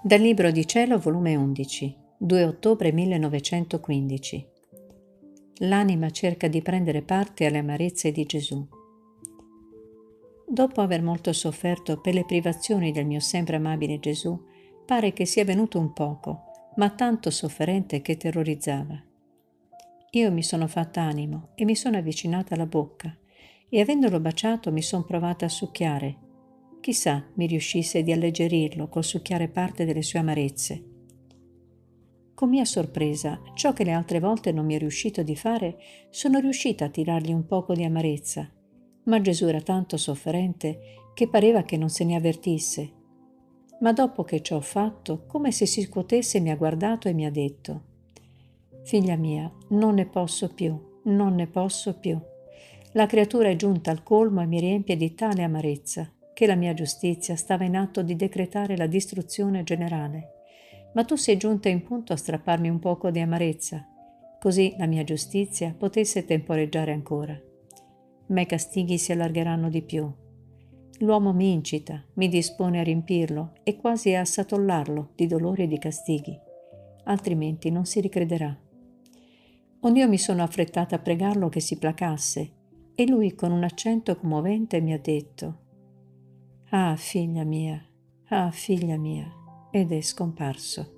Dal Libro di Cielo, volume 11, 2 ottobre 1915. L'anima cerca di prendere parte alle amarezze di Gesù. Dopo aver molto sofferto per le privazioni del mio sempre amabile Gesù, pare che sia venuto un poco, ma tanto sofferente che terrorizzava. Io mi sono fatta animo e mi sono avvicinata alla bocca e avendolo baciato mi son provata a succhiare. Chissà mi riuscisse di alleggerirlo col succhiare parte delle sue amarezze. Con mia sorpresa, ciò che le altre volte non mi è riuscito di fare, sono riuscita a tirargli un poco di amarezza, ma Gesù era tanto sofferente che pareva che non se ne avvertisse. Ma dopo che ciò ho fatto, come se si scuotesse, mi ha guardato e mi ha detto, Figlia mia, non ne posso più, non ne posso più. La creatura è giunta al colmo e mi riempie di tale amarezza che la mia giustizia stava in atto di decretare la distruzione generale. Ma tu sei giunta in punto a strapparmi un poco di amarezza, così la mia giustizia potesse temporeggiare ancora. Ma i castighi si allargheranno di più. L'uomo mi incita, mi dispone a riempirlo e quasi a satollarlo di dolori e di castighi, altrimenti non si ricrederà. Ond'io mi sono affrettata a pregarlo che si placasse e lui con un accento commovente mi ha detto Ah, figlia mia, ah, figlia mia, ed è scomparso.